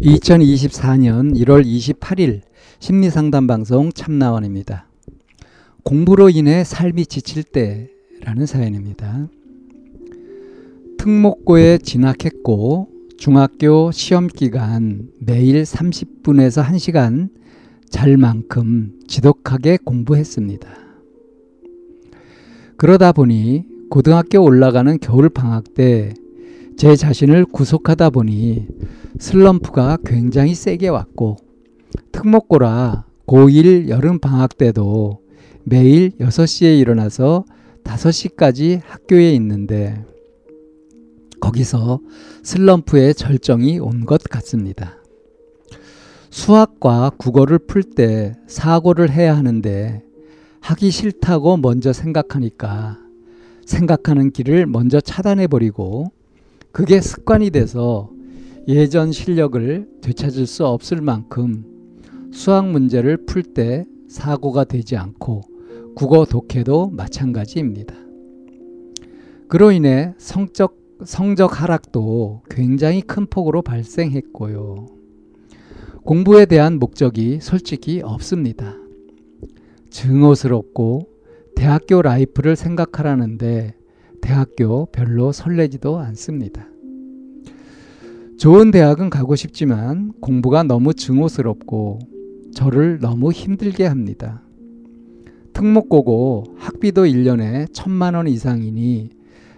2024년 1월 28일 심리상담 방송 참나원입니다. 공부로 인해 삶이 지칠 때라는 사연입니다. 특목고에 진학했고 중학교 시험 기간 매일 30분에서 1시간 잘 만큼 지독하게 공부했습니다. 그러다 보니 고등학교 올라가는 겨울 방학 때 제 자신을 구속하다 보니 슬럼프가 굉장히 세게 왔고 특목고라 고1 여름 방학 때도 매일 6시에 일어나서 5시까지 학교에 있는데 거기서 슬럼프의 절정이 온 것 같습니다. 수학과 국어를 풀 때 사고를 해야 하는데 하기 싫다고 먼저 생각하니까 생각하는 길을 먼저 차단해버리고 그게 습관이 돼서 예전 실력을 되찾을 수 없을 만큼 수학 문제를 풀 때 사고가 되지 않고 국어 독해도 마찬가지입니다. 그로 인해 성적, 성적 하락도 굉장히 큰 폭으로 발생했고요. 공부에 대한 목적이 솔직히 없습니다. 증오스럽고 대학교 라이프를 생각하라는데 대학교 별로 설레지도 않습니다. 좋은 대학은 가고 싶지만 공부가 너무 증오스럽고 저를 너무 힘들게 합니다. 특목고고 학비도 1년에 천만 원 이상이니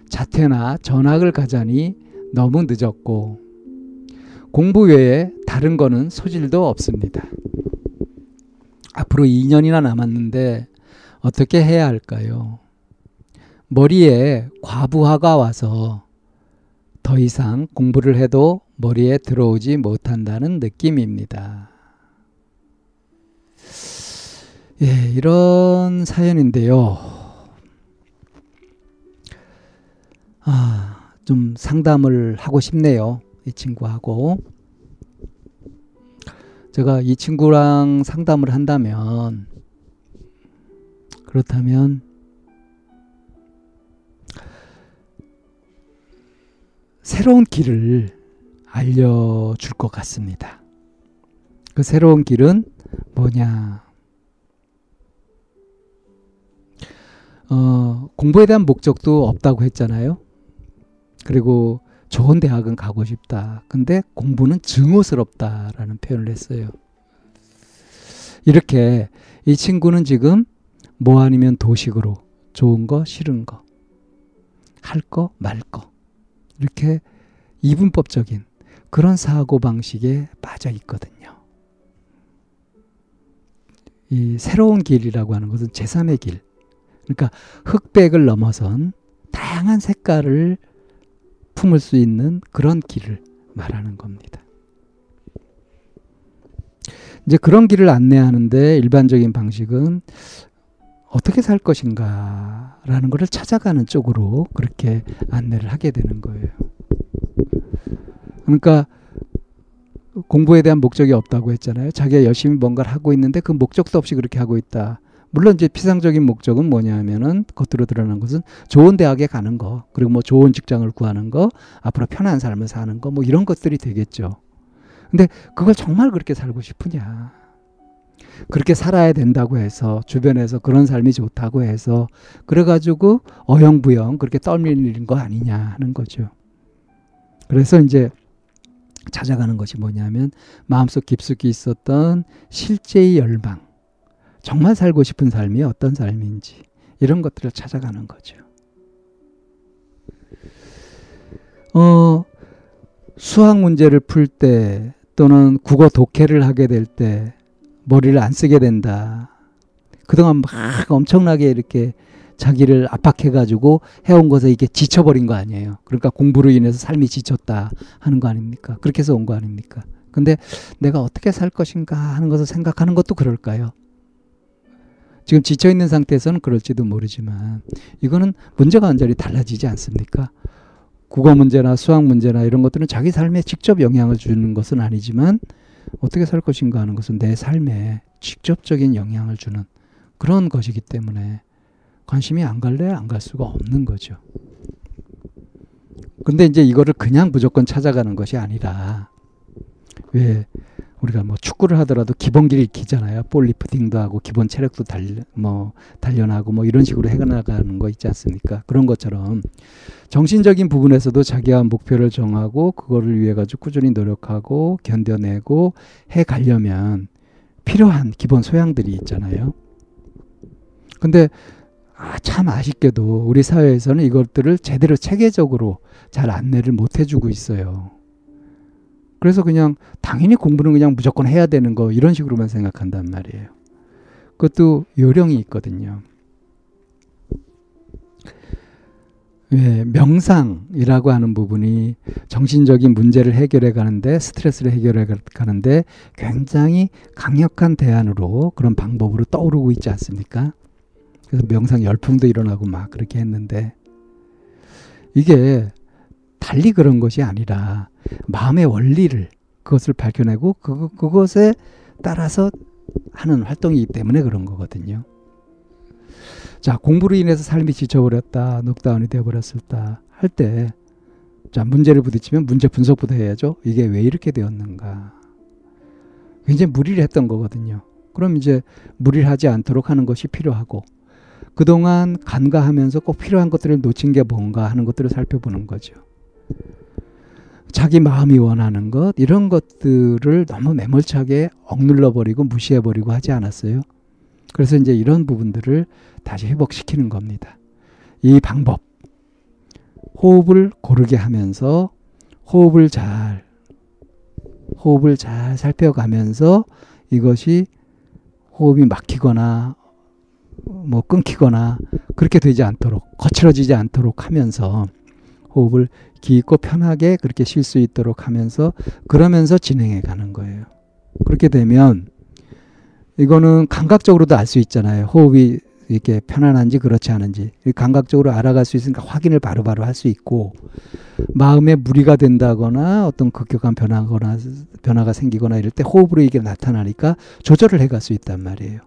자퇴나 전학을 가자니 너무 늦었고 공부 외에 다른 거는 소질도 없습니다. 앞으로 2년이나 남았는데 어떻게 해야 할까요? 머리에 과부하가 와서 더 이상 공부를 해도 머리에 들어오지 못한다는 느낌입니다. 예, 이런 사연인데요. 아, 좀 상담을 하고 싶네요. 이 친구하고. 제가 이 친구랑 상담을 한다면, 그렇다면, 새로운 길을 알려줄 것 같습니다. 그 새로운 길은 뭐냐? 어, 공부에 대한 목적도 없다고 했잖아요. 그리고 좋은 대학은 가고 싶다. 근데 공부는 증오스럽다라는 표현을 했어요. 이렇게 이 친구는 지금 뭐 아니면 도식으로 좋은 거, 싫은 거, 할 거, 말 거. 이렇게 이분법적인 그런 사고 방식에 빠져 있거든요. 이 새로운 길이라고 하는 것은 제3의 길. 그러니까 흑백을 넘어선 다양한 색깔을 품을 수 있는 그런 길을 말하는 겁니다. 이제 그런 길을 안내하는데 일반적인 방식은 어떻게 살 것인가 라는 것을 찾아가는 쪽으로 그렇게 안내를 하게 되는 거예요. 그러니까 공부에 대한 목적이 없다고 했잖아요. 자기가 열심히 뭔가를 하고 있는데 그 목적도 없이 그렇게 하고 있다. 물론 이제 피상적인 목적은 뭐냐면은 겉으로 드러난 것은 좋은 대학에 가는 거, 그리고 뭐 좋은 직장을 구하는 거, 앞으로 편한 삶을 사는 거, 뭐 이런 것들이 되겠죠. 근데 그걸 정말 그렇게 살고 싶으냐? 그렇게 살아야 된다고 해서 주변에서 그런 삶이 좋다고 해서 그래가지고 어영부영 그렇게 떨리는 거 아니냐 하는 거죠. 그래서 이제 찾아가는 것이 뭐냐면 마음속 깊숙이 있었던 실제의 열망, 정말 살고 싶은 삶이 어떤 삶인지 이런 것들을 찾아가는 거죠. 어, 수학 문제를 풀 때 또는 국어 독해를 하게 될 때 머리를 안 쓰게 된다. 그동안 막 엄청나게 이렇게 자기를 압박해가지고 해온 것에 이게 지쳐버린 거 아니에요. 그러니까 공부로 인해서 삶이 지쳤다 하는 거 아닙니까? 그렇게 해서 온 거 아닙니까? 근데 내가 어떻게 살 것인가 하는 것을 생각하는 것도 그럴까요? 지금 지쳐 있는 상태에서는 그럴지도 모르지만 이거는 문제가 완전히 달라지지 않습니까? 국어 문제나 수학 문제나 이런 것들은 자기 삶에 직접 영향을 주는 것은 아니지만 어떻게 살 것인가 하는 것은 내 삶에 직접적인 영향을 주는 그런 것이기 때문에 관심이 안 갈래? 안 갈 수가 없는 거죠. 근데 이제 이거를 그냥 무조건 찾아가는 것이 아니라 왜 우리가 뭐 축구를 하더라도 기본기를 익히잖아요. 볼리프팅도 하고 기본 체력도 달, 뭐 단련하고 뭐 이런 식으로 해나가는 거 있지 않습니까? 그런 것처럼 정신적인 부분에서도 자기가 목표를 정하고 그거를 위해 가지고 꾸준히 노력하고 견뎌내고 해 가려면 필요한 기본 소양들이 있잖아요. 근데 아, 참 아쉽게도 우리 사회에서는 이것들을 제대로 체계적으로 잘 안내를 못 해주고 있어요. 그래서 그냥 당연히 공부는 그냥 무조건 해야 되는 거 이런 식으로만 생각한단 말이에요. 그것도 요령이 있거든요. 예, 명상이라고 하는 부분이 정신적인 문제를 해결해 가는데 스트레스를 해결해 가는데 굉장히 강력한 대안으로 그런 방법으로 떠오르고 있지 않습니까? 그래서 명상 열풍도 일어나고 막 그렇게 했는데 이게 달리 그런 것이 아니라 마음의 원리를 그것을 밝혀내고 그, 그것에 따라서 하는 활동이기 때문에 그런 거거든요. 자, 공부로 인해서 삶이 지쳐버렸다, 녹다운이 되어버렸을다 할 때, 자, 문제를 부딪히면 문제 분석부터 해야죠. 이게 왜 이렇게 되었는가. 굉장히 무리를 했던 거거든요. 그럼 이제 무리를 하지 않도록 하는 것이 필요하고, 그동안 간과하면서 꼭 필요한 것들을 놓친 게 뭔가 하는 것들을 살펴보는 거죠. 자기 마음이 원하는 것, 이런 것들을 너무 매몰차게 억눌러 버리고 무시해 버리고 하지 않았어요. 그래서 이제 이런 부분들을 다시 회복시키는 겁니다. 이 방법. 호흡을 고르게 하면서 호흡을 잘, 호흡을 잘 살펴가면서 이것이 호흡이 막히거나 뭐 끊기거나 그렇게 되지 않도록 거칠어지지 않도록 하면서 호흡을 깊고 편하게 그렇게 쉴 수 있도록 하면서 그러면서 진행해 가는 거예요. 그렇게 되면 이거는 감각적으로도 알 수 있잖아요. 호흡이 이렇게 편안한지 그렇지 않은지 감각적으로 알아갈 수 있으니까 확인을 바로바로 할 수 있고 마음에 무리가 된다거나 어떤 급격한 변화거나 변화가 생기거나 이럴 때 호흡으로 이게 나타나니까 조절을 해갈 수 있단 말이에요.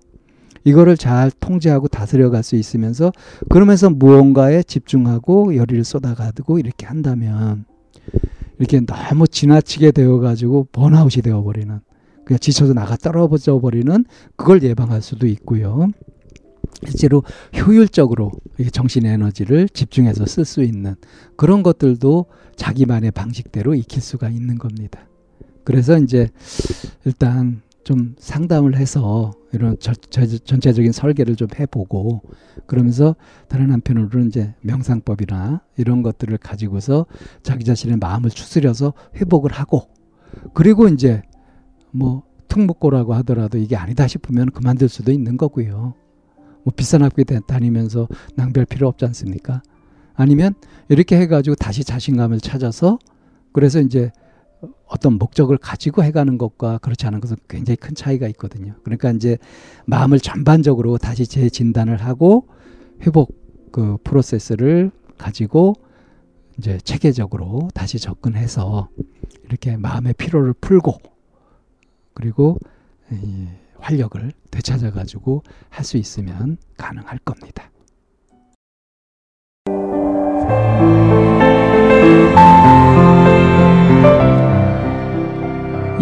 이거를 잘 통제하고 다스려 갈 수 있으면서 그러면서 무언가에 집중하고 열의를 쏟아가지고 이렇게 한다면 이렇게 너무 지나치게 되어 가지고 번아웃이 되어 버리는 그냥 지쳐서 나가 떨어져 버리는 그걸 예방할 수도 있고요. 실제로 효율적으로 정신 에너지를 집중해서 쓸 수 있는 그런 것들도 자기만의 방식대로 익힐 수가 있는 겁니다. 그래서 이제 일단 좀 상담을 해서 이런 저, 저, 전체적인 설계를 좀 해보고 그러면서 다른 한편으로는 이제 명상법이나 이런 것들을 가지고서 자기 자신의 마음을 추스려서 회복을 하고 그리고 이제 뭐 특목고라고 하더라도 이게 아니다 싶으면 그만둘 수도 있는 거고요. 뭐 비싼 학교 다니면서 낭비할 필요 없지 않습니까? 아니면 이렇게 해가지고 다시 자신감을 찾아서 그래서 이제 어떤 목적을 가지고 해가는 것과 그렇지 않은 것은 굉장히 큰 차이가 있거든요. 그러니까 이제 마음을 전반적으로 다시 재진단을 하고 회복 그 프로세스를 가지고 이제 체계적으로 다시 접근해서 이렇게 마음의 피로를 풀고 그리고 이 활력을 되찾아 가지고 할 수 있으면 가능할 겁니다.